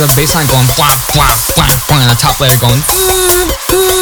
The bass line going blah blah blah blah and the top layer going mm, mm.